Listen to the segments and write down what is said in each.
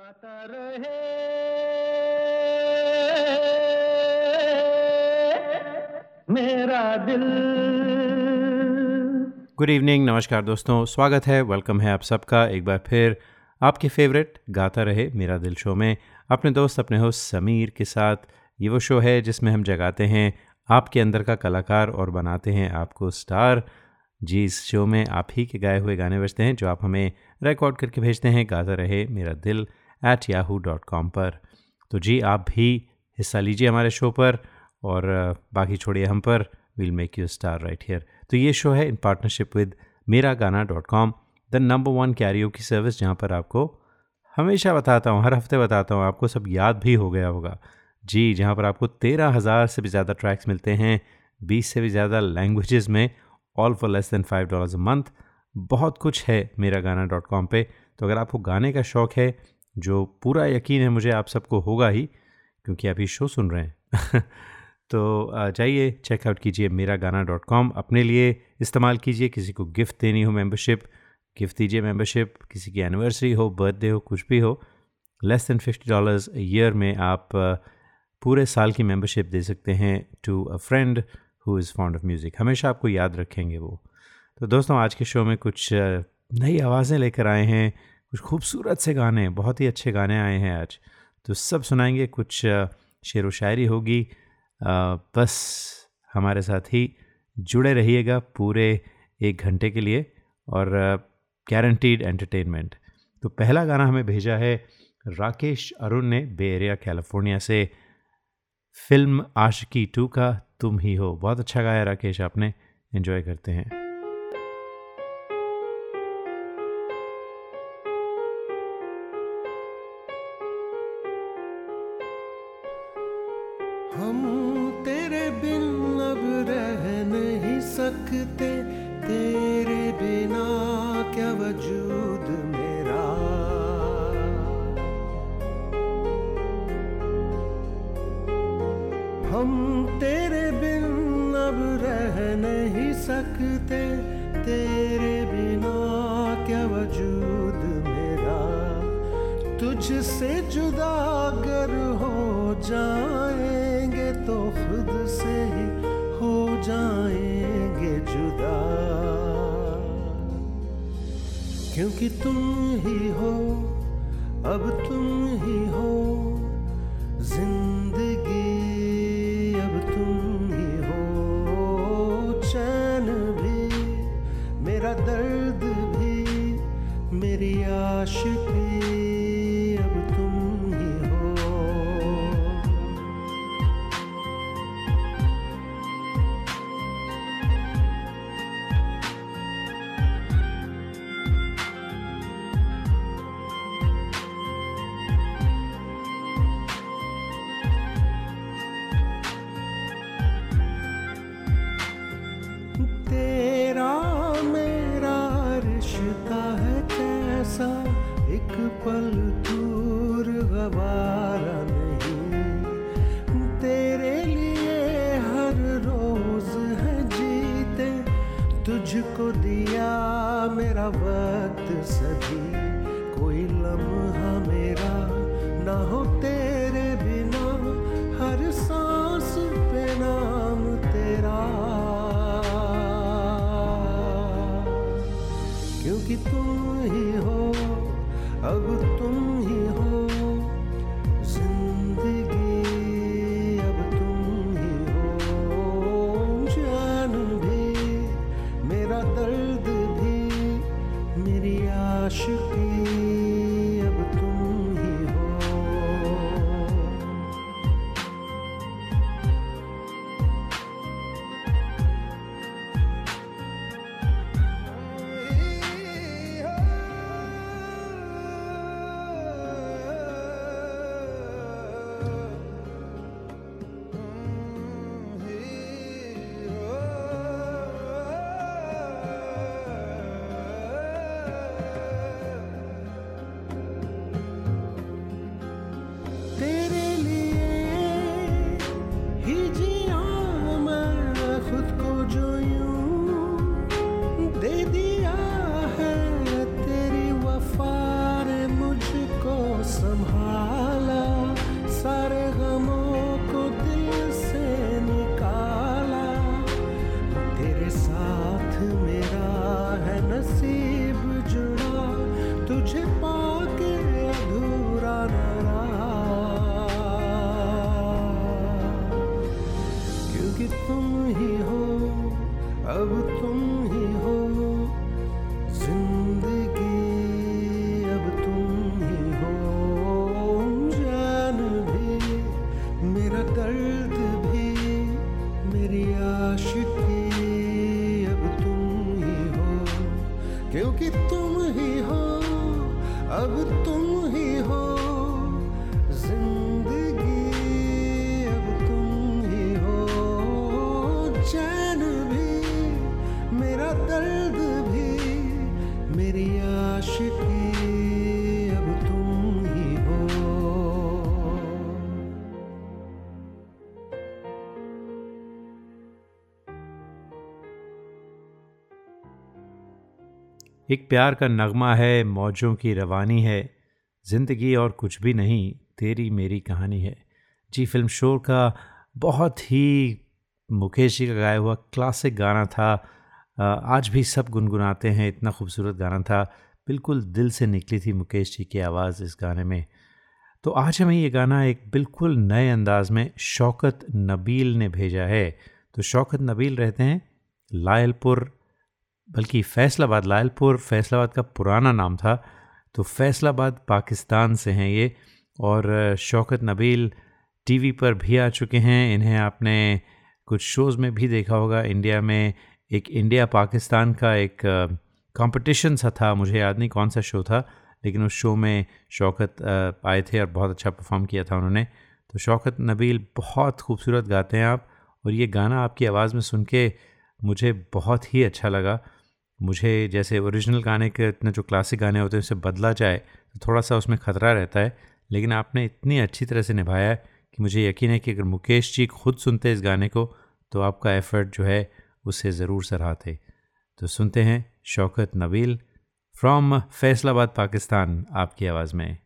गाता रहे। मेरा दिल। गुड इवनिंग नमस्कार दोस्तों, स्वागत है वेलकम है आप सबका। एक बार फिर आपके फेवरेट गाता रहे मेरा दिल शो में। अपने दोस्त, अपने होस्ट समीर के साथ ये वो शो है जिसमें हम जगाते हैं आपके अंदर का कलाकार और बनाते हैं आपको स्टार जी, इस शो में आप ही के गाए हुए गाने बजते हैं जो आप हमें रिकॉर्ड करके भेजते हैं, गाता रहे मेरा दिल। एट याहू डॉट कॉम पर। तो जी, आप भी हिस्सा लीजिए हमारे शो पर और बाकी छोड़िए हम पर। Will make you star right here तो ये शो है in partnership with Mera Gana dot com the number one karaoke की सर्विस जहाँ पर आपको हमेशा बताता हूँ, हर हफ़्ते बताता हूँ, आपको सब याद भी हो गया होगा। जी, जहाँ पर आपको तेरह हज़ार से भी ज़्यादा ट्रैक्स मिलते हैं, बीस से भी ज़्यादा लैंग्वेजेस में all for less than five dollars a month बहुत कुछ है मेरा गाना डॉट कॉम पर तो अगर आपको गाने का शौक़ है जो पूरा यकीन है मुझे आप सबको होगा ही, क्योंकि ये शो सुन रहे हैं। तो जाइए चेकआउट कीजिए मेरा गाना डॉट कॉम अपने लिए इस्तेमाल कीजिए, किसी को गिफ्ट देनी हो मेंबरशिप गिफ्ट दीजिए मेंबरशिप किसी की एनिवर्सरी हो बर्थडे हो, कुछ भी हो less than fifty dollars year में आप पूरे साल की मेंबरशिप दे सकते हैं to a friend who is fond of music हमेशा आपको याद रखेंगे वो। तो दोस्तों, आज के शो में कुछ नई आवाज़ें लेकर आए हैं। कुछ खूबसूरत से गाने, बहुत ही अच्छे गाने आए हैं आज। तो सब सुनाएँगे, कुछ शेर व शायरी होगी। बस हमारे साथ ही जुड़े रहिएगा पूरे एक घंटे के लिए और गारंटीड एंटरटेनमेंट तो पहला गाना हमें भेजा है, राकेश अरुण ने बे एरिया, कैलिफ़ोर्निया से। फ़िल्म आशिकी टू का तुम ही हो। बहुत अच्छा गाया राकेश, आपने। एंजॉय करते हैं। Davut एक प्यार का नगमा है, मौजों की रवानी है। ज़िंदगी और कुछ भी नहीं, तेरी मेरी कहानी है। जी, फ़िल्म शोर का बहुत ही मुकेश जी का गाया हुआ क्लासिक गाना था। आज भी सब गुनगुनाते हैं, इतना खूबसूरत गाना था। बिल्कुल दिल से निकली थी मुकेश जी की आवाज़ इस गाने में। तो आज हमें ये गाना एक बिल्कुल नए अंदाज में शौकत नबील ने भेजा है। तो शौकत नबील रहते हैं लायलपुर बल्कि फैसलाबाद लायलपुर फैसलाबाद का पुराना नाम था। तो फैसलाबाद पाकिस्तान से हैं ये और शौकत नबील टीवी पर भी आ चुके हैं। इन्हें आपने कुछ शोज़ में भी देखा होगा। इंडिया में एक इंडिया पाकिस्तान का एक कंपटीशन सा था। मुझे याद नहीं कौन सा शो था, लेकिन उस शो में शौकत आए थे और बहुत अच्छा परफॉर्म किया था उन्होंने। तो शौकत नबील बहुत खूबसूरत गाते हैं आप और ये गाना आपकी आवाज़ में सुन के मुझे बहुत ही अच्छा लगा। मुझे जैसे ओरिजिनल गाने के इतने जो क्लासिक गाने होते हैं, उसे बदला जाए तो थोड़ा सा उसमें ख़तरा रहता है। लेकिन आपने इतनी अच्छी तरह से निभाया कि मुझे यकीन है कि अगर मुकेश जी खुद सुनते इस गाने को तो आपका एफ़र्ट जो है उससे ज़रूर सराहते। तो सुनते हैं शौकत नबील फ्रॉम फैसलाबाद, पाकिस्तान, आपकी आवाज़ में।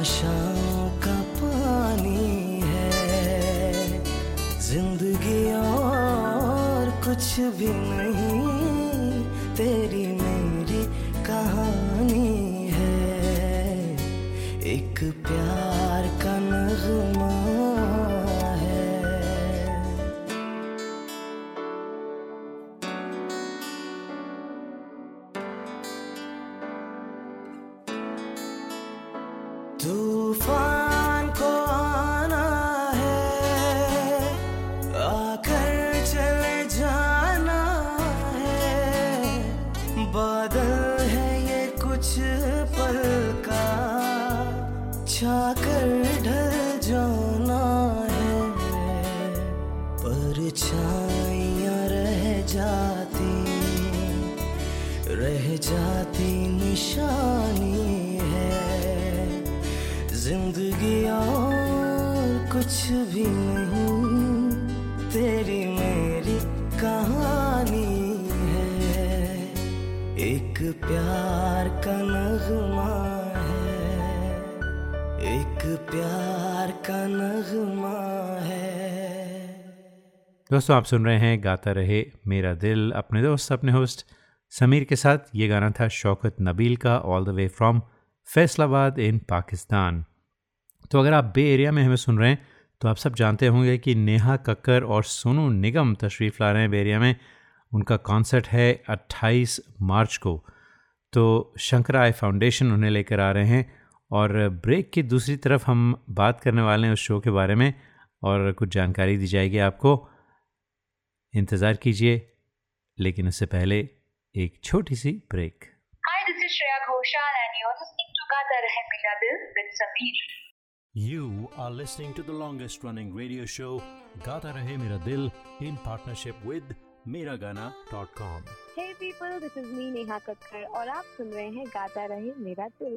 आशाओं का पानी है। ज़िंदगी और कुछ भी नहीं दोस्तों, आप सुन रहे हैं गाता रहे मेरा दिल, अपने दोस्त, अपने होस्ट। समीर के साथ ये गाना था शौकत नबील का all the way from Faisalabad in Pakistan. तो अगर आप बे एरिया में हमें सुन रहे हैं तो आप सब जानते होंगे कि नेहा कक्कर और सोनू निगम तशरीफ़ ला रहे हैं बे एरिया में। उनका कॉन्सर्ट है 28 मार्च को। तो शंकराय फाउंडेशन उन्हें लेकर आ रहे हैं और ब्रेक की दूसरी तरफ़ हम बात करने वाले हैं उस शो के बारे में और कुछ जानकारी दी जाएगी आपको। इंतज़ार कीजिए लेकिन उससे पहले एक छोटी सी break Hi, this is Shreya Ghoshal, and you're listening to Gata Rahe Mera Dil with Sameer. You are listening to the longest running radio show, Gata Rahe Mera Dil, in partnership with Miragana.com. Hey people, this is me Neha Kakkar और आप सुन रहे हैं गाता रहे मेरा दिल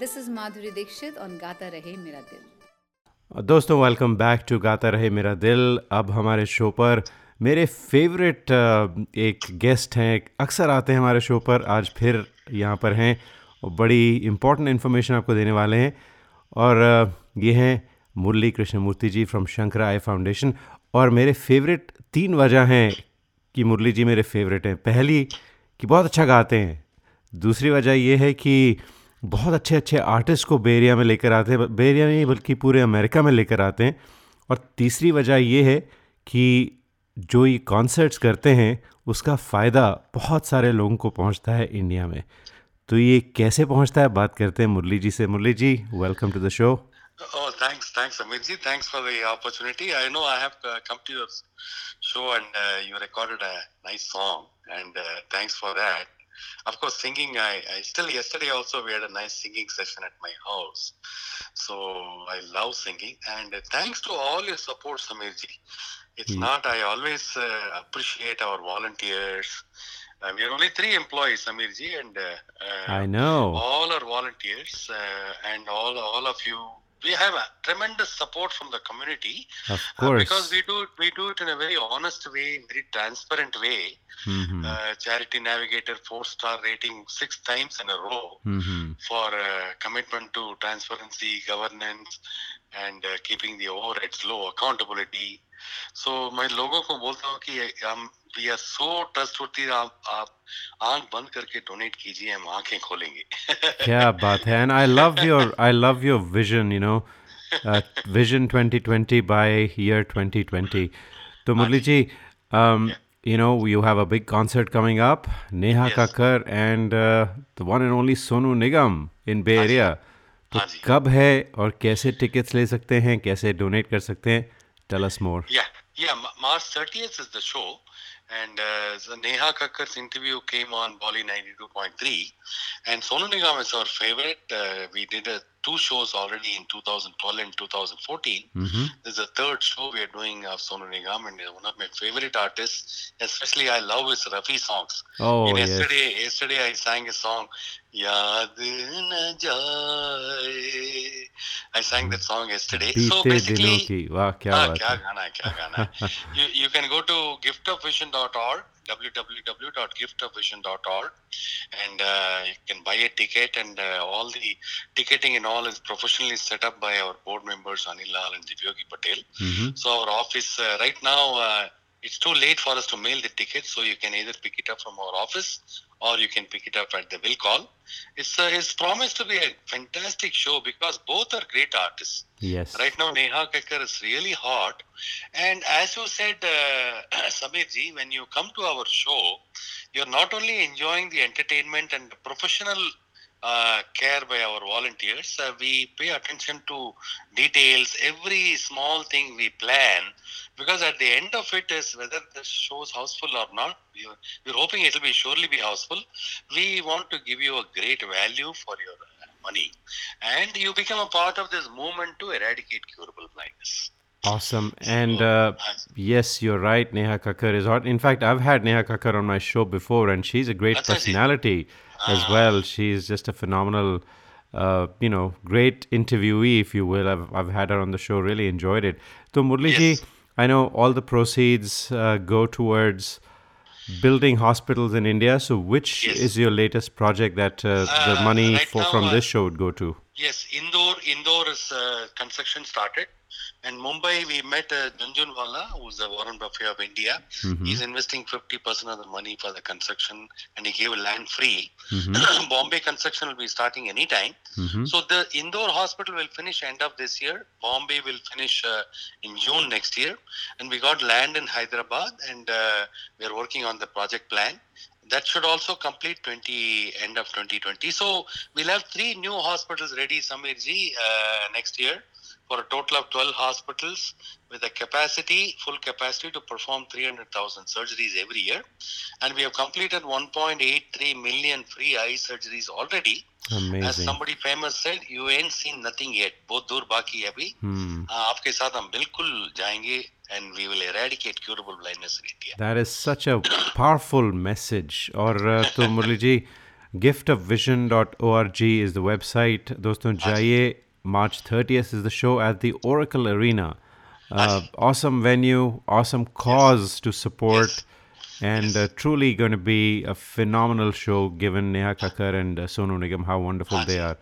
This is Madhuri Dixit on Gata Rahe Mera Dil. दोस्तों welcome back to Gata Rahe Mera दिल अब हमारे शो पर मेरे फेवरेट एक गेस्ट हैं, अक्सर आते हैं हमारे शो पर, आज फिर यहाँ पर हैं और बड़ी इम्पोर्टेंट इन्फॉर्मेशन आपको देने वाले हैं। और ये हैं Murali Krishnamurthy ji from Shankara eye foundation और मेरे फेवरेट तीन वजह हैं कि मुरली जी मेरे फेवरेट हैं। पहली, कि बहुत अच्छा गाते हैं। दूसरी वजह ये है कि बहुत अच्छे अच्छे आर्टिस्ट को बे एरिया में लेकर आते हैं बे एरिया में नहीं बल्कि पूरे अमेरिका में लेकर आते हैं और तीसरी वजह ये है कि जो ये कॉन्सर्ट्स करते हैं उसका फ़ायदा बहुत सारे लोगों को पहुँचता है इंडिया में तो ये कैसे पहुँचता है बात करते हैं मुरली जी से Murali ji welcome to the show Oh, thanks, thanks, Amirji. Thanks for the opportunity. I know I have uh, come to your show and uh, you recorded a nice song, and uh, thanks for that. Of course, singing. I, I still yesterday also we had a nice singing session at my house, so I love singing. And uh, thanks to all your support, Samirji. It's Mm. not. I always uh, appreciate our volunteers. Uh, we are only three employees, Samirji, and uh, uh, I know. all our volunteers uh, and all all of you we have a tremendous support from the community Of uh, course. because we do we do it in a very honest way very transparent way Mhm. uh, charity navigator four star rating six times in a row Mhm. for uh, commitment to transparency governance and uh, keeping the overheads low accountability so मैं लोगों को बोलता हूँ कि हम we are so trustworthy आप आप आँख बंद करके डोनेट कीजिए हम आँखें खोलेंगे क्या बात है and I love your I love your vision you know vision 2020 by year 2020 तो मुरली जी um, you know you have a big concert coming up neha Yes. kakkar and uh, the one and only sonu nigam in bay हाँ जी। area तो हाँ। कब है और कैसे tickets ले सकते हैं कैसे डोनेट कर सकते हैं Tell us more. Yeah, yeah. March 30th is the show, and uh, so Neha Kakkar's interview came on Bolly 92.3, and Sonu Nigam is our favorite. Uh, we did uh, two shows already in 2012 and 2014. Mm-hmm. This is the third show we are doing of Sonu Nigam, and one of my favorite artists, especially I love his Rafi songs. Oh, yesterday, yes. yesterday I sang a song I sang that song yesterday. So basically, ki. Wow, kya ah, kya gana hai, kya gana hai. you, you can go to giftofvision.org, www.giftofvision.org, and uh, you can buy a ticket. And uh, all the ticketing and all is professionally set up by our board members Anil Lal and Divyogi Patel. Mm-hmm. So our office uh, right now. Uh, it's too late for us to mail the tickets, so you can either pick it up from our office or you can pick it up at the will call. It's uh, it's promised to be a fantastic show because both are great artists. Yes. Right now, Neha Kakkar is really hot. And as you said, uh, Samir ji, when you come to our show, you're not only enjoying the entertainment and the professional uh, care by our volunteers, uh, we pay attention to details, every small thing we plan, because at the end of it is whether the show is houseful or not, we're, we're hoping it will be surely be houseful. We want to give you a great value for your money and you become a part of this movement to eradicate curable blindness. Awesome. And uh, yes, you're right. Neha Kakkar is hot. In fact, I've had Neha Kakkar on my show before, and she's a great personality as well. She's just a phenomenal, uh, you know, great interviewee, if you will. I've, I've had her on the show, really enjoyed it. So, Murli ji, I know all the proceeds uh, go towards building hospitals in India. So, which is your latest project that uh, the Uh, money right for, now, from this show would go to? Yes, Indore, Indore is uh, construction started. And Mumbai, we met uh, Junjunwala, who's the Warren Buffett of India. Mhm. He's investing 50% of the money for the construction and he gave land free. Mhm. Bombay construction will be starting anytime. Mhm. So the Indore hospital will finish end of this year. Bombay will finish uh, in June next year. And we got land in Hyderabad and uh, we are working on the project plan. That should also complete 20 end of 2020. So we'll have three new hospitals ready, Samir ji, uh, next year for a total of 12 hospitals with a capacity, full capacity to perform 300,000 surgeries every year. And we have completed 1.83 million free eye surgeries already. Amazing. As somebody famous said, you ain't seen nothing yet. बहुत दूर बाकी है अभी. Hmm. हाँ, आपके साथ हम बिल्कुल जाएँगे and we will eradicate curable blindness in India. That is such a powerful message. और uh, तो मुरली जी giftofvision.org is the website. दोस्तों जाइए March 30th is the show at the Oracle Arena. Uh, awesome venue, awesome cause to support, and uh, truly going to be a phenomenal show given Neha Kakkar and uh, Sonu Nigam how wonderful they are.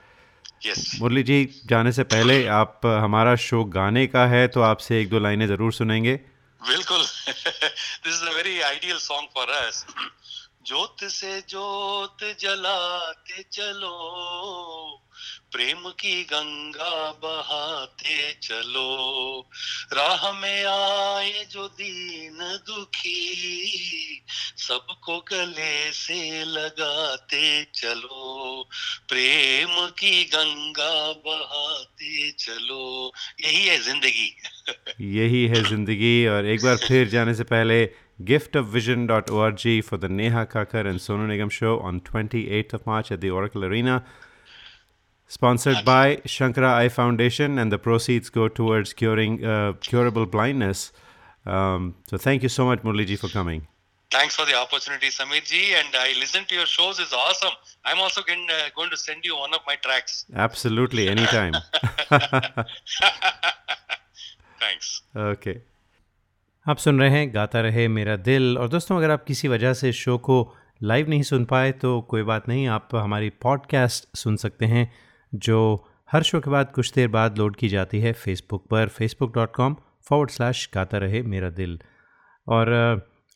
Yes. मुरली जी जाने से पहले आप uh, हमारा show गाने का है तो आपसे एक दो लाइनें ज़रूर सुनेंगे बिल्कुल this is a very ideal song for us ज्योत से ज्योत जलाते चलो, प्रेम की गंगा बहाते चलो। राह में आए जो दीन दुखी, सबको गले से लगाते चलो। प्रेम की गंगा बहाते चलो। यही है ज़िंदगी। यही है ज़िंदगी और एक बार फिर जाने से पहले giftofvision.org for the Neha Kakkar and Sonu Nigam show on 28th of March at the Oracle Arena. Sponsored by Shankara Eye Foundation, and the proceeds go towards curing uh, curable blindness. Um, so thank you so much, Murli ji, for coming. Thanks for the opportunity, Samir ji. And I listen to your shows; it's awesome. I'm also going, uh, going to send you one of my tracks. Absolutely, anytime. Thanks. Okay आप सुन रहे हैं गाता रहे मेरा दिल। और दोस्तों, अगर आप किसी वजह से शो को लाइव नहीं सुन पाए तो कोई बात नहीं, आप हमारी पॉडकास्ट सुन सकते हैं, जो हर शो के बाद कुछ देर बाद लोड की जाती है फेसबुक पर Facebook dot com forward slash Gata Rahe Mera दिल। और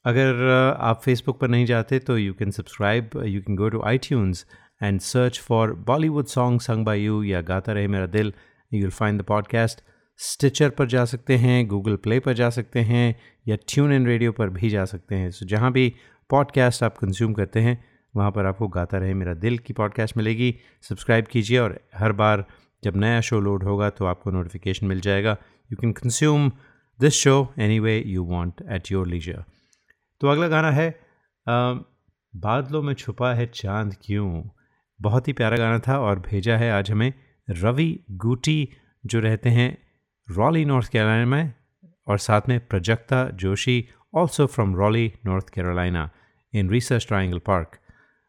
अगर आप फेसबुक पर नहीं जाते तो you can subscribe you can go to iTunes and search for Bollywood song sung by you या Gata Rahe Mera Dil. You will find the podcast Stitcher पर जा सकते हैं गूगल प्ले पर जा सकते हैं, या ट्यून इन रेडियो पर भी जा सकते हैं। सो जहाँ भी पॉडकास्ट आप कंज्यूम करते हैं, वहाँ पर आपको गाता रहे मेरा दिल की पॉडकास्ट मिलेगी। सब्सक्राइब कीजिए और हर बार जब नया शो लोड होगा तो आपको नोटिफिकेशन मिल जाएगा। You can consume this show any way you want at your leisure तो अगला गाना है बादलों में छुपा है चाँद क्यों? बहुत ही प्यारा गाना था और भेजा है आज हमें रवि गूटी जो रहते हैं रॉली नॉर्थ कैरोलिना में और साथ में Prajakta Joshi also from Raleigh North Carolina in Research Triangle Park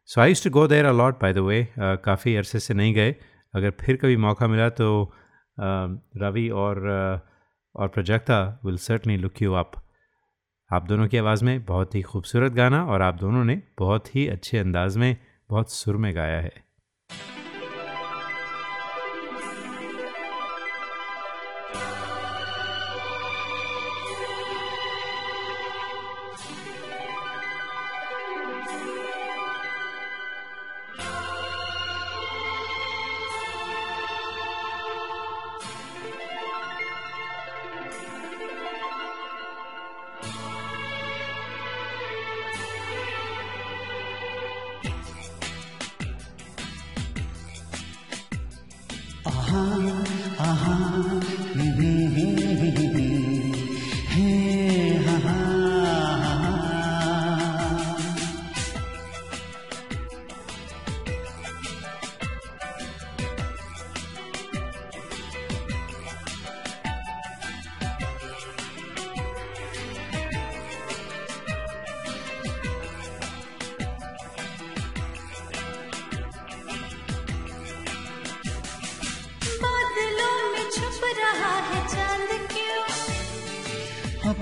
so I to go there a lot by the way काफ़ी अरसे से नहीं गए। अगर फिर कभी मौका मिला तो uh, रवि और uh, और Prajakta will certainly look you up आप दोनों की आवाज़ में बहुत ही खूबसूरत गाना और आप दोनों ने बहुत ही अच्छे अंदाज में बहुत सुर में गाया है।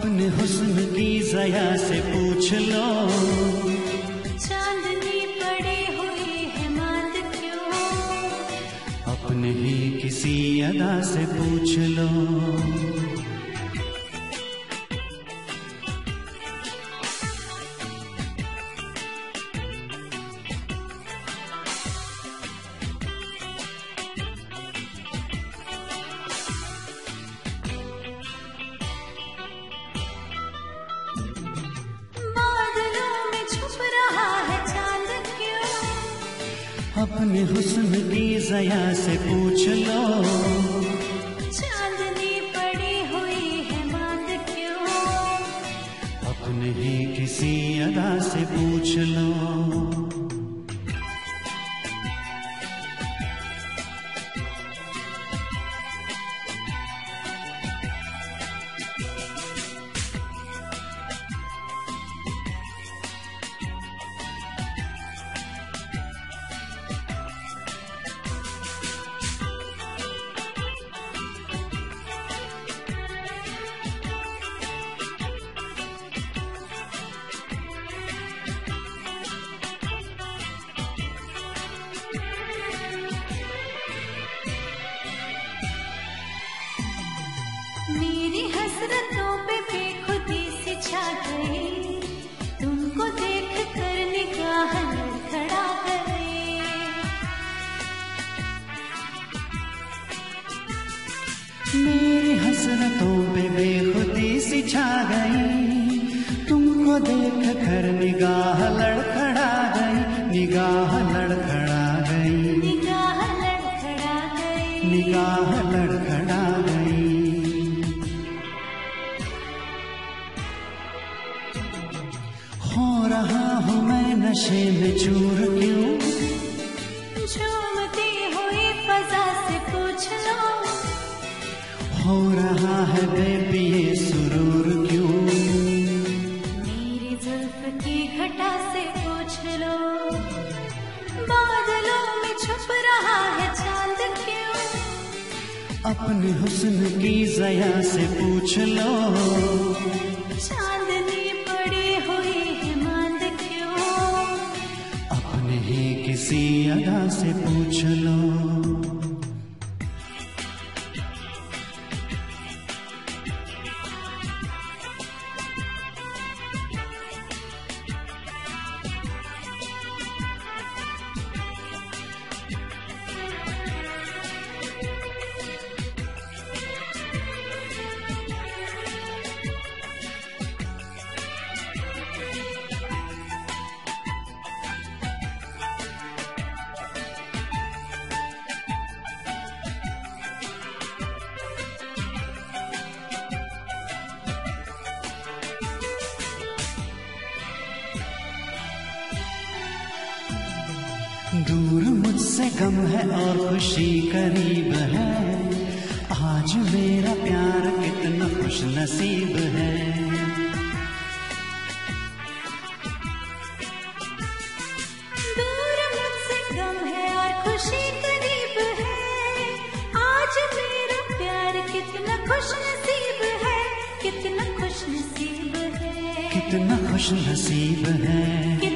अपने हुस्न की जया से पूछ लो। चांदनी पड़ी हुई है मात क्यों? अपने ही किसी अदा से पूछ लो। हसरतों बेखुदी गई। तुमको देख कर खड़ा मेरी हसरतों पे बेखुदी सी छा गई। तुमको देख कर निगाह लड़खड़ा गई। निगाह हुस्न की जया से पूछ लो। दूर मुझसे गम है और खुशी करीब है। आज मेरा प्यार कितना खुश नसीब है। दूर मुझसे गम है और खुशी करीब है। आज मेरा प्यार कितना खुश नसीब है। कितना खुश नसीब है।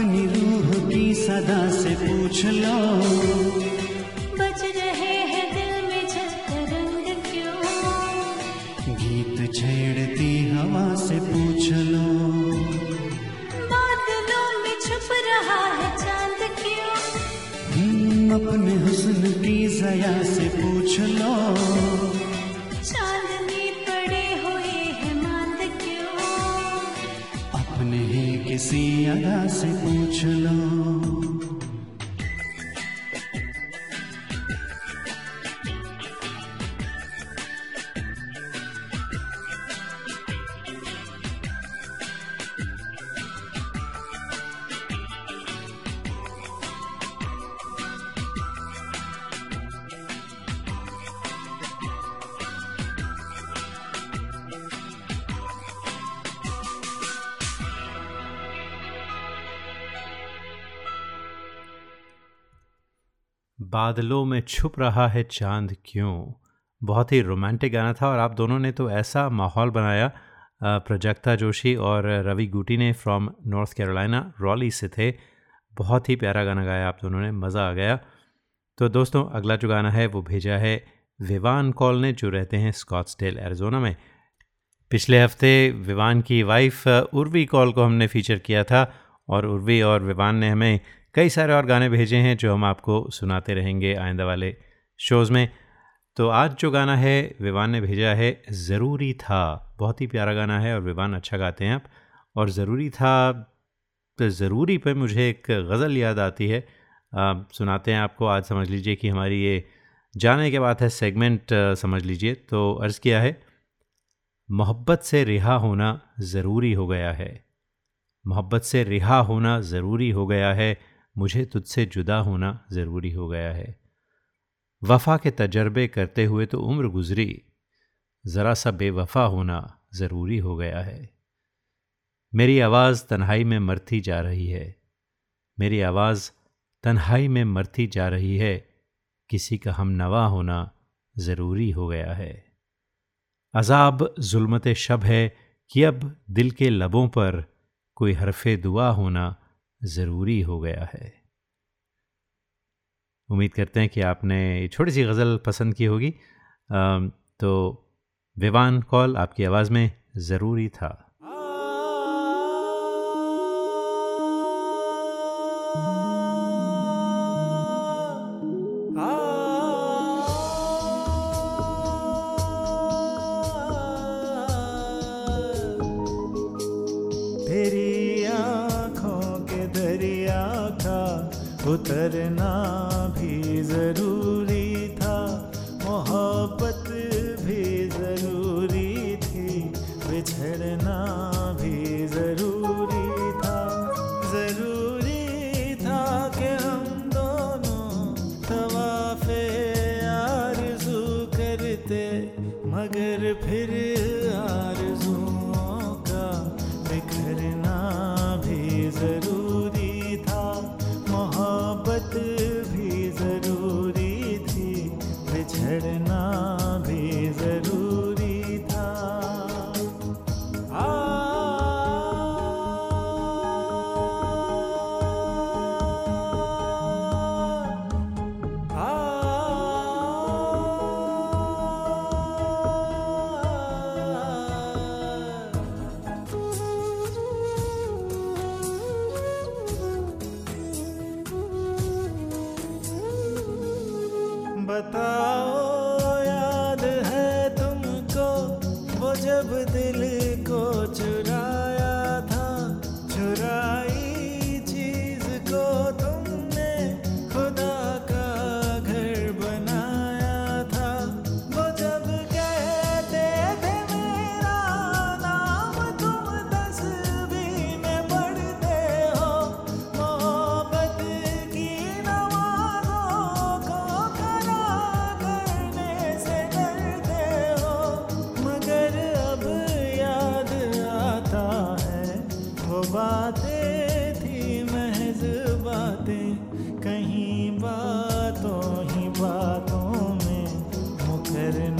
अपनी रूह की सदा से पूछ लो। बज रहे हैं दिल में रंग क्यों? गीत छेड़ती हवा से पूछ लो। बादलों में छुप रहा है चाँद क्यों? अपने हुस्न की जया से पूछ लो। ही से पूछ लो। बादलों में छुप रहा है चाँद क्यों? बहुत ही रोमांटिक गाना था और आप दोनों ने तो ऐसा माहौल बनाया। प्रजक्ता जोशी और रवि गुटी ने फ्रॉम नॉर्थ कैरोलिना रॉली से थे। बहुत ही प्यारा गाना गाया आप दोनों ने, मज़ा आ गया। तो दोस्तों, अगला जो गाना है, वो भेजा है विवान कॉल ने, जो रहते हैं स्कॉट्सडेल एरिजोना में। पिछले हफ़्ते विवान की वाइफ उर्वी कॉल को हमने फीचर किया था और उर्वी और विवान ने हमें कई सारे और गाने भेजे हैं जो हम आपको सुनाते रहेंगे आइंदा वाले शोज़ में। तो आज जो गाना है विवान ने भेजा है ज़रूरी था। बहुत ही प्यारा गाना है और विवान अच्छा गाते हैं आप। और ज़रूरी था तो ज़रूरी पर मुझे एक गज़ल याद आती है। आ, सुनाते हैं आपको। आज समझ लीजिए कि हमारी ये जाने के बाद है सेगमेंट समझ लीजिए। तो अर्ज़ किया है मोहब्बत से रिहा होना ज़रूरी हो गया है। मोहब्बत से रिहा होना ज़रूरी हो गया है। मुझे तुझसे जुदा होना ज़रूरी हो गया है। वफ़ा के तजर्बे करते हुए तो उम्र गुज़री। ज़रा सा बेवफ़ा होना ज़रूरी हो गया है। मेरी आवाज़ तन्हाई में मरती जा रही है। मेरी आवाज़ तन्हाई में मरती जा रही है। किसी का हम नवा होना ज़रूरी हो गया है। अजाब जुल्मत शब है कि अब दिल के लबों पर कोई हरफे दुआ होना ज़रूरी हो गया है। उम्मीद करते हैं कि आपने ये छोटी सी गज़ल पसंद की होगी। तो विवान कॉल आपकी आवाज़ में ज़रूरी था। उतरना भी ज़रूरी था। मोहब्बत भी head in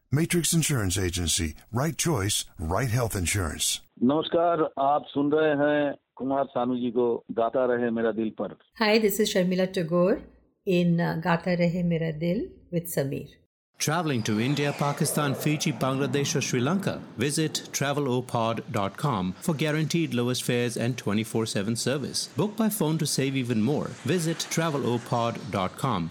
Matrix Insurance Agency. Right choice, right health insurance. नमस्कार आप सुन रहे हैं कुमार सानू जी को गाता रहे मेरा दिल पर Hi, this is Sharmila Tagore in uh, Gata Rahe Mera Dil with Sameer. Traveling to India, Pakistan, Fiji, Bangladesh, or Sri Lanka? Visit travelopod.com for guaranteed lowest fares and 24 7 service. Book by phone to save even more. Visit travelopod.com.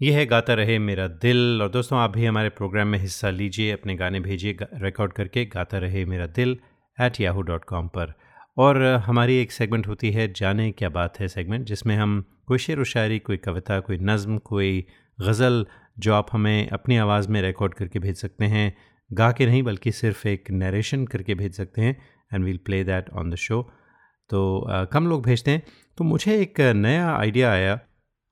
ये है गाता रहे मेरा दिल। और दोस्तों आप भी हमारे प्रोग्राम में हिस्सा लीजिए अपने गाने भेजिए रिकॉर्ड करके गाता रहे मेरा दिल एट याहू डॉट कॉम पर। और हमारी एक सेगमेंट होती है जाने क्या बात है सेगमेंट जिसमें हम कोई शेर व शायरी कोई कविता कोई नज़म कोई गज़ल जो आप हमें अपनी आवाज़ में रिकॉर्ड करके भेज सकते हैं गा के नहीं बल्कि सिर्फ़ एक नरेशन करके भेज सकते हैं and we'll play that on the show तो अ, कम लोग भेजते हैं। तो मुझे एक नया आइडिया आया।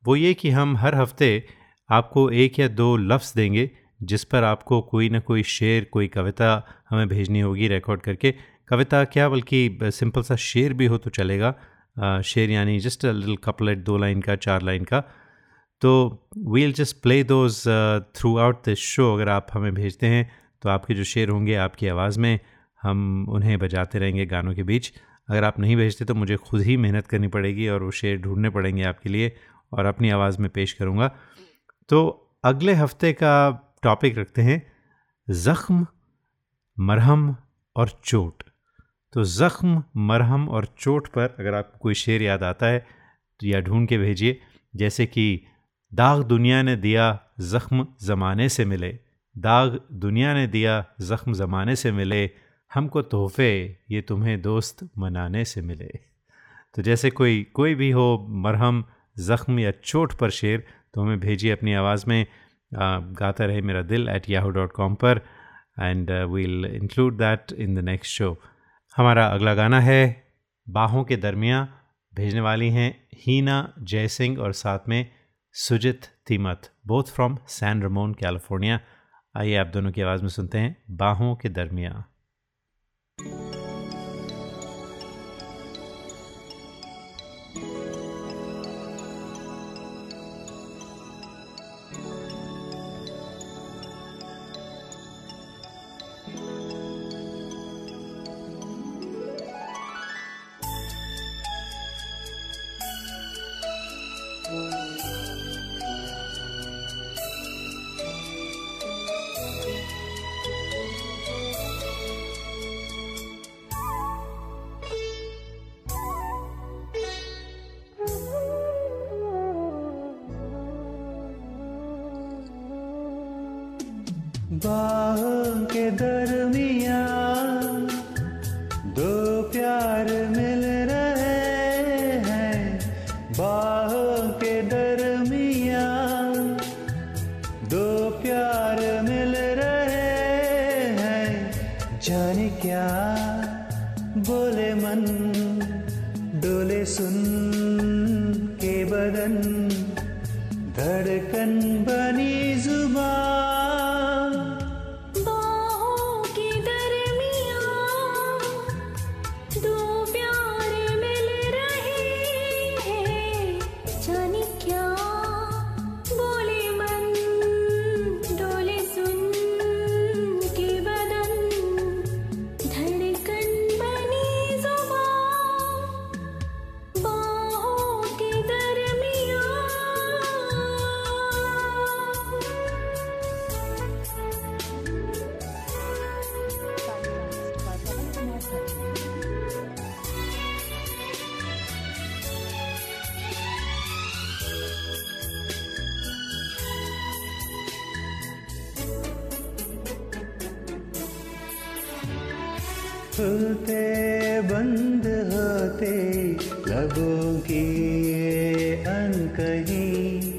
वो ये कि हम हर हफ़्ते आपको एक या दो लफ्ज़ देंगे, जिस पर आपको कोई ना कोई शेर, कोई कविता हमें भेजनी होगी रिकॉर्ड करके। कविता क्या, बल्कि सिंपल सा शेर भी हो तो चलेगा। शेर यानी जस्ट लिटिल कपलेट दो लाइन का, चार लाइन का। तो we'll just play those throughout this show अगर आप हमें भेजते हैं तो आपके जो शेर होंगे, आपकी आवाज़ में हम उन्हें बजाते रहेंगे गानों के बीच। अगर आप नहीं भेजते तो मुझे खुद ही मेहनत करनी पड़ेगी और वो शेर ढूँढने पड़ेंगे आपके लिए। और अपनी आवाज़ में पेश करूँगा। तो अगले हफ़्ते का टॉपिक रखते हैं, ज़ख्म, मरहम और चोट। तो ज़ख्म, मरहम और चोट पर अगर आपको कोई शेर याद आता है तो या ढूंढ के भेजिए। जैसे कि, दाग दुनिया ने दिया, ज़ख्म ज़माने से मिले। दाग दुनिया ने दिया, ज़ख्म ज़माने से मिले। हमको तोहफे, ये तुम्हें दोस्त मनाने से मिले। तो जैसे कोई कोई भी हो, मरहम ज़ख्म या चोट पर शेर तो हमें भेजिए अपनी आवाज़ में। Gata Rahe Mera Dil at Yahoo dot com पर and we'll include that in the next show हमारा अगला गाना है, बाहों के दरमियाँ, भेजने वाली हैं हीना जयसिंह और साथ में Sujit तीमत both from San Ramon California आइए आप दोनों की आवाज़ में सुनते हैं, बाहों के दरमियाँ। नहीं।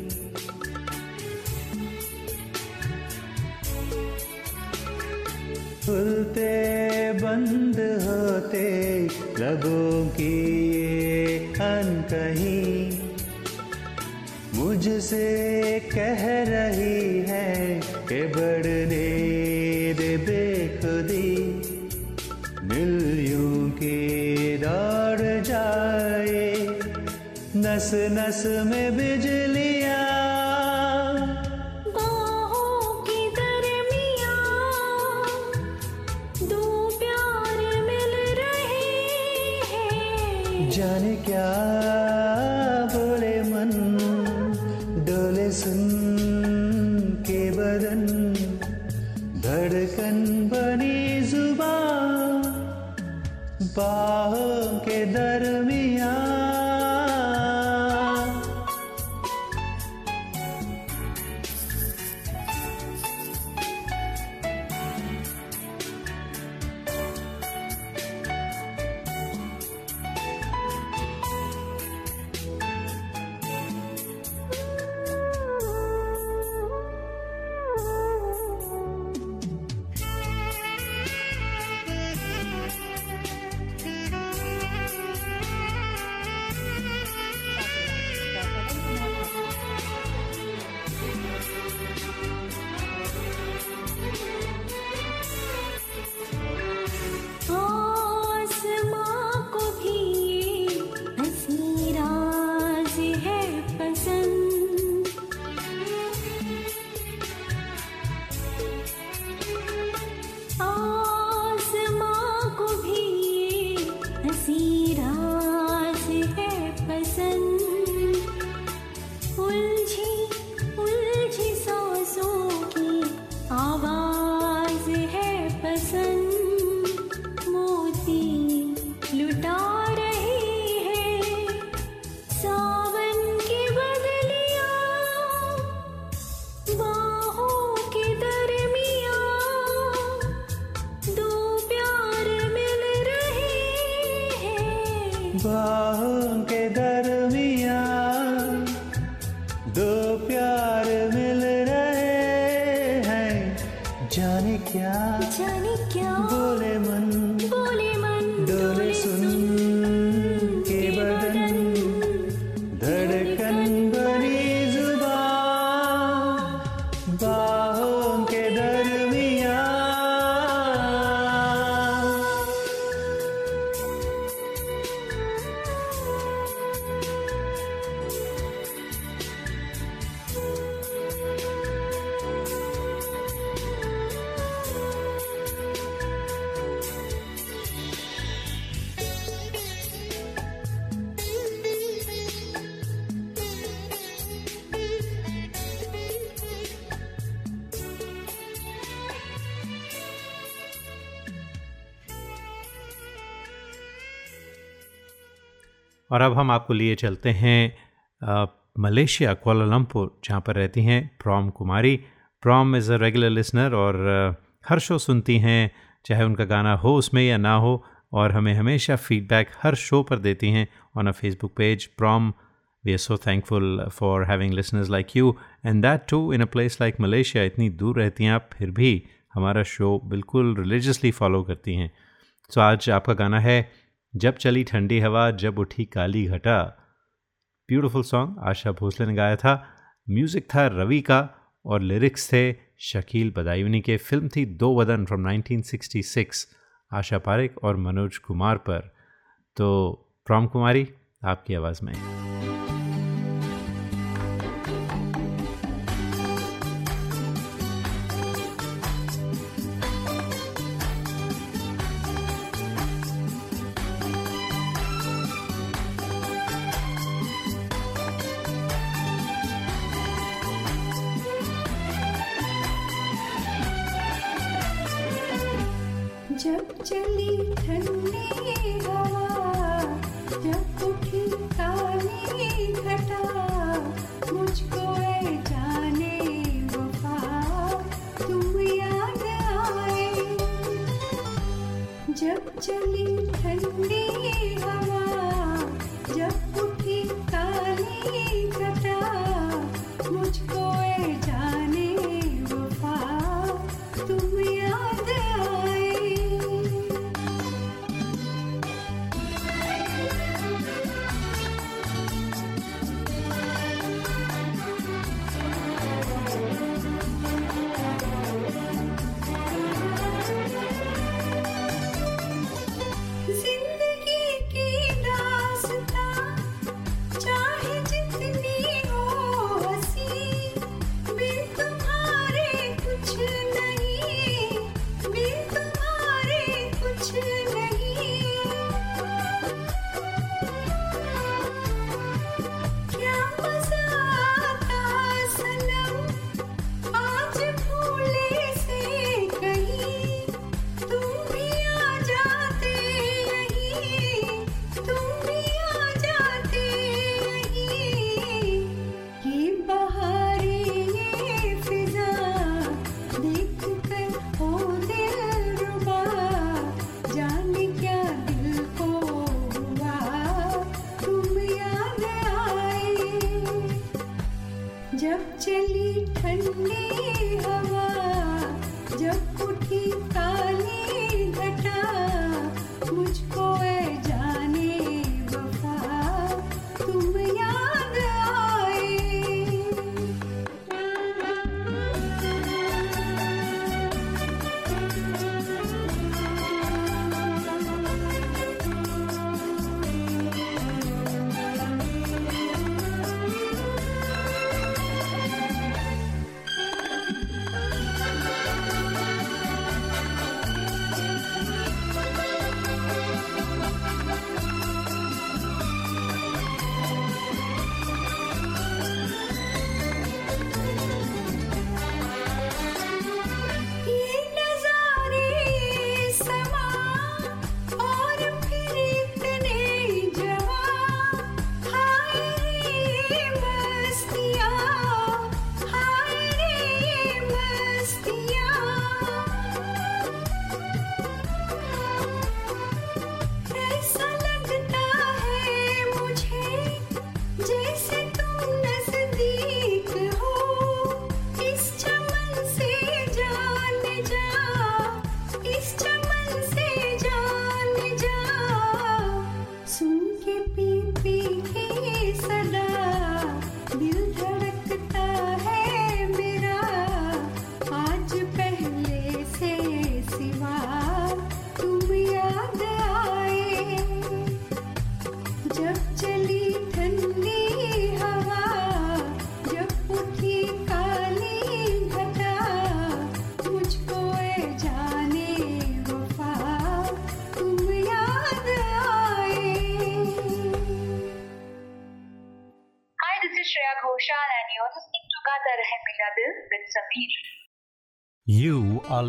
खुलते बंद होते लबों की ये अनकहीं। मुझसे कह नस में बिजली और अब हम आपको लिए चलते हैं मलेशिया कोलालमपुर जहाँ पर रहती हैं Prem Kumari. Prem is a regular listener और हर शो सुनती हैं चाहे उनका गाना हो उसमें या ना हो और हमें हमेशा फीडबैक हर शो पर देती हैं on a Facebook page Prem we are so thankful for having listeners like you and that too in a place like Malaysia इतनी दूर रहती हैं आप फिर भी हमारा शो बिल्कुल रिलीजसली फॉलो करती हैं। सो so, आज आपका गाना है जब चली ठंडी हवा, जब उठी काली घटा। ब्यूटीफुल सॉन्ग आशा भोसले ने गाया था। म्यूज़िक था रवि का और लिरिक्स थे शकील बदायूनी के। फ़िल्म थी दो वदन फ्रॉम 1966 आशा पारिक और मनोज कुमार पर। तो प्रॉम कुमारी, आपकी आवाज़ में।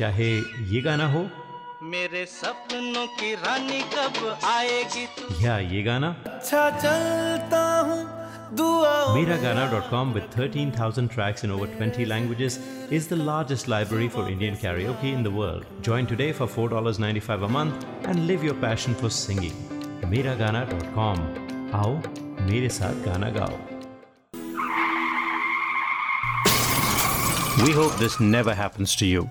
चाहे ये गाना हो मेरे सपनों की रानी कब आएगी तू या ये गाना अच्छा चलता हूँ दुआ Mera Gana.com with 13,000 tracks in over 20 languages is the largest library for Indian karaoke in the world. Join today for $4.95 a month and live your passion for singing. Miragana.com. आओ मेरे साथ गाना गाओ We hope this never happens to you.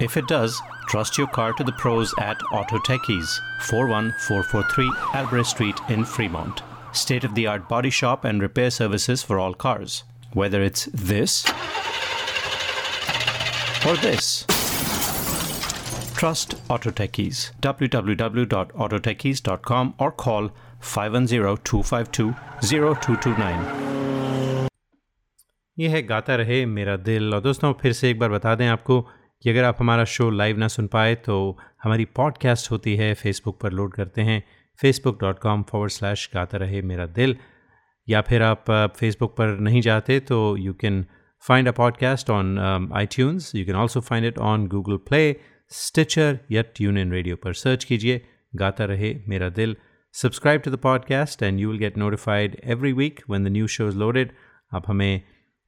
If it does, trust your car to the pros at Auto Techies, 41443 Albrecht Street in Fremont. State of the art body shop and repair services for all cars. Whether it's this or this. Trust Auto Techies. www.autotechies.com or call 510-252-0229. ये है गाता रहे मेरा दिल और दोस्तों फिर से एक बार बता दें आपको कि अगर आप हमारा शो लाइव ना सुन पाए तो हमारी पॉडकास्ट होती है फेसबुक पर लोड करते हैं Facebook dot com forward slash Gata Rahe Mera दिल। या फिर आप फेसबुक पर नहीं जाते तो you can find a podcast on iTunes you can also find it on Google Play Stitcher या ट्यून इन रेडियो पर सर्च कीजिए, Gata Rahe Mera Dil. Subscribe to the podcast and you will get notified every week when the new show is loaded आप हमें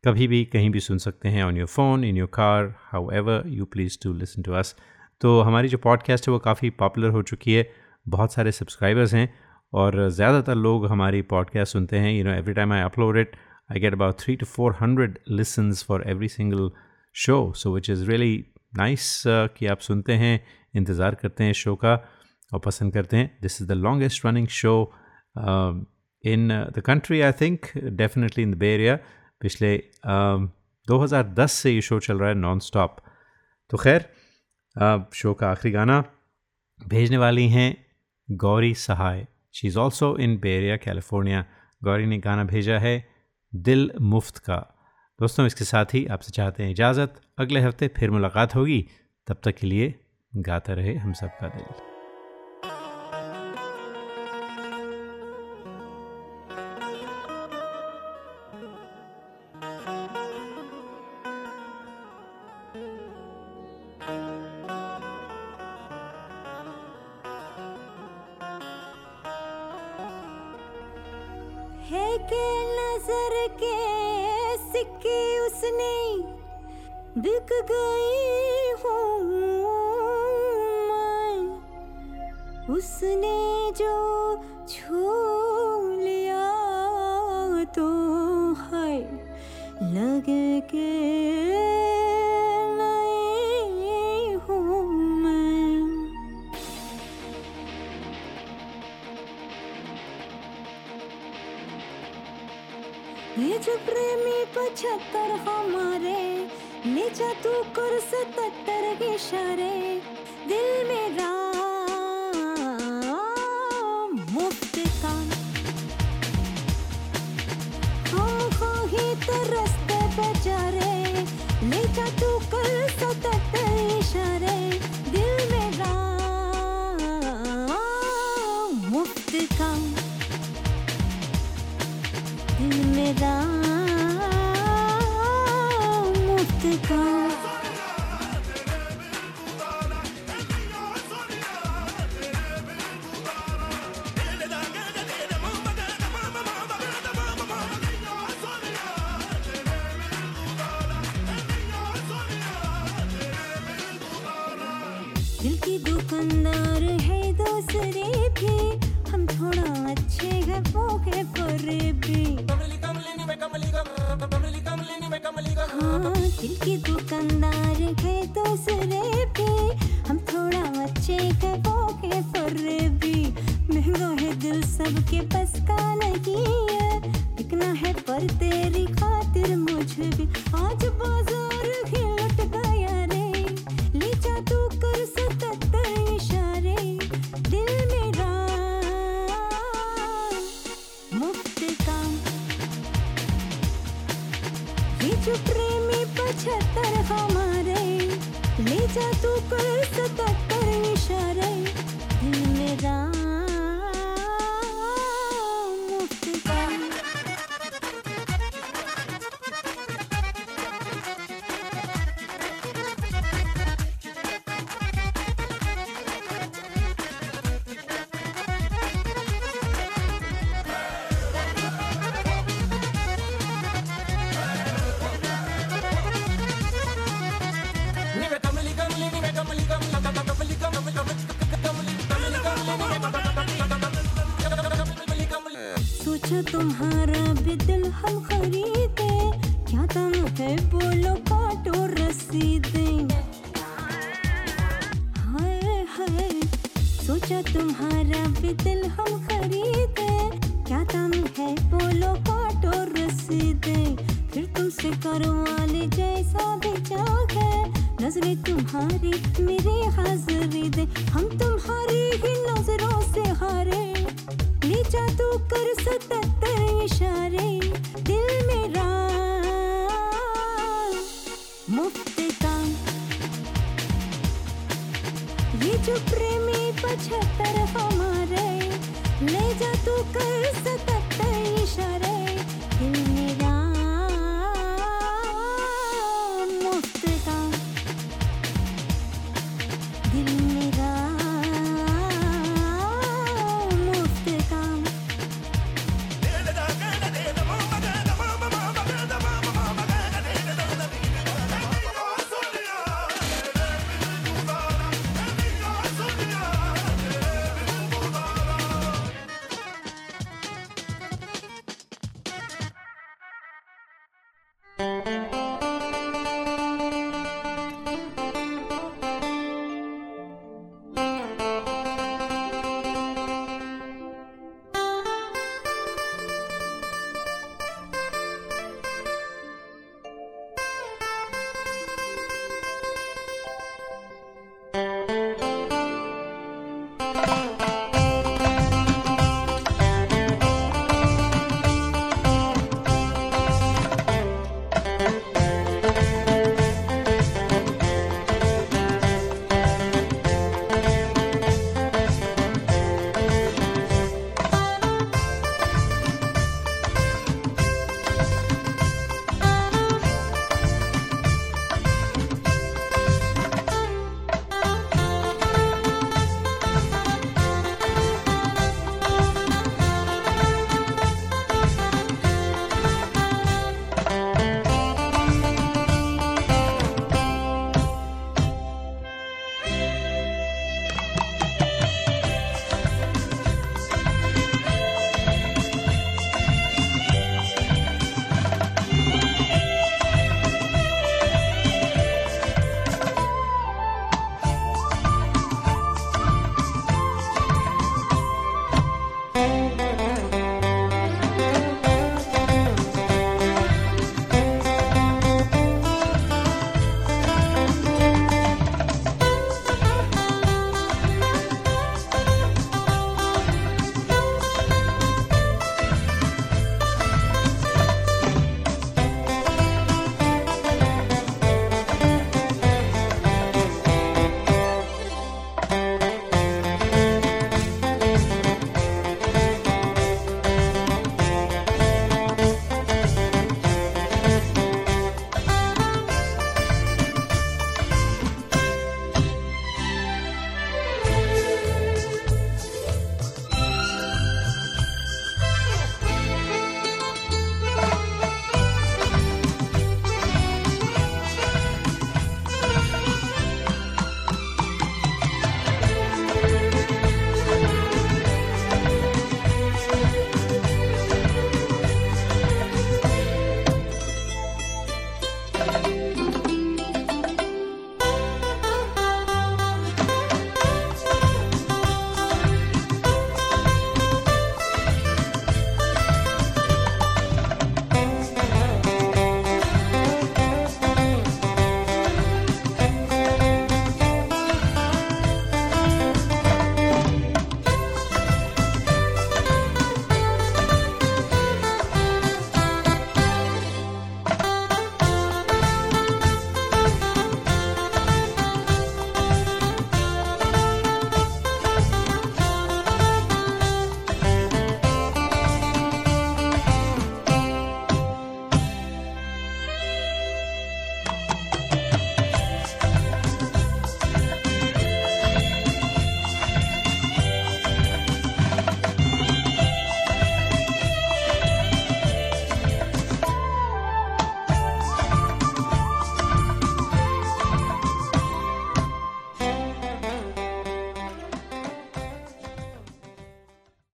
कभी भी कहीं भी सुन सकते हैं on your phone in your car however you please to listen to us तो हमारी जो पॉडकास्ट है वो काफ़ी पॉपुलर हो चुकी है, बहुत सारे सब्सक्राइबर्स हैं और ज़्यादातर लोग हमारी पॉडकास्ट सुनते हैं you know every time I upload it I get about three two four hundred listens for every single show so which is really nice कि आप सुनते हैं, इंतज़ार करते हैं शो का और पसंद करते हैं। This is the longest running show in the country I think definitely in the Bay Area पिछले uh, 2010 से ये शो चल रहा है नॉन स्टॉप तो खैर शो का आखिरी गाना भेजने वाली हैं Gauri Sahay. She is also in Bay Area California Gauri ने गाना भेजा है दिल मुफ़्त का। दोस्तों इसके साथ ही आपसे चाहते हैं इजाज़त। अगले हफ़्ते फिर मुलाकात होगी। तब तक के लिए गाता रहे हम सब का दिल। है लगे के हूँ मैं। जो प्रेमी पचहत्तर हमारे ले जा तू कर सतहत्तर इशारे, दिल मेरा रस्ते पे जा रे ले जा तू कल सतत इशारे की तू कर इशारे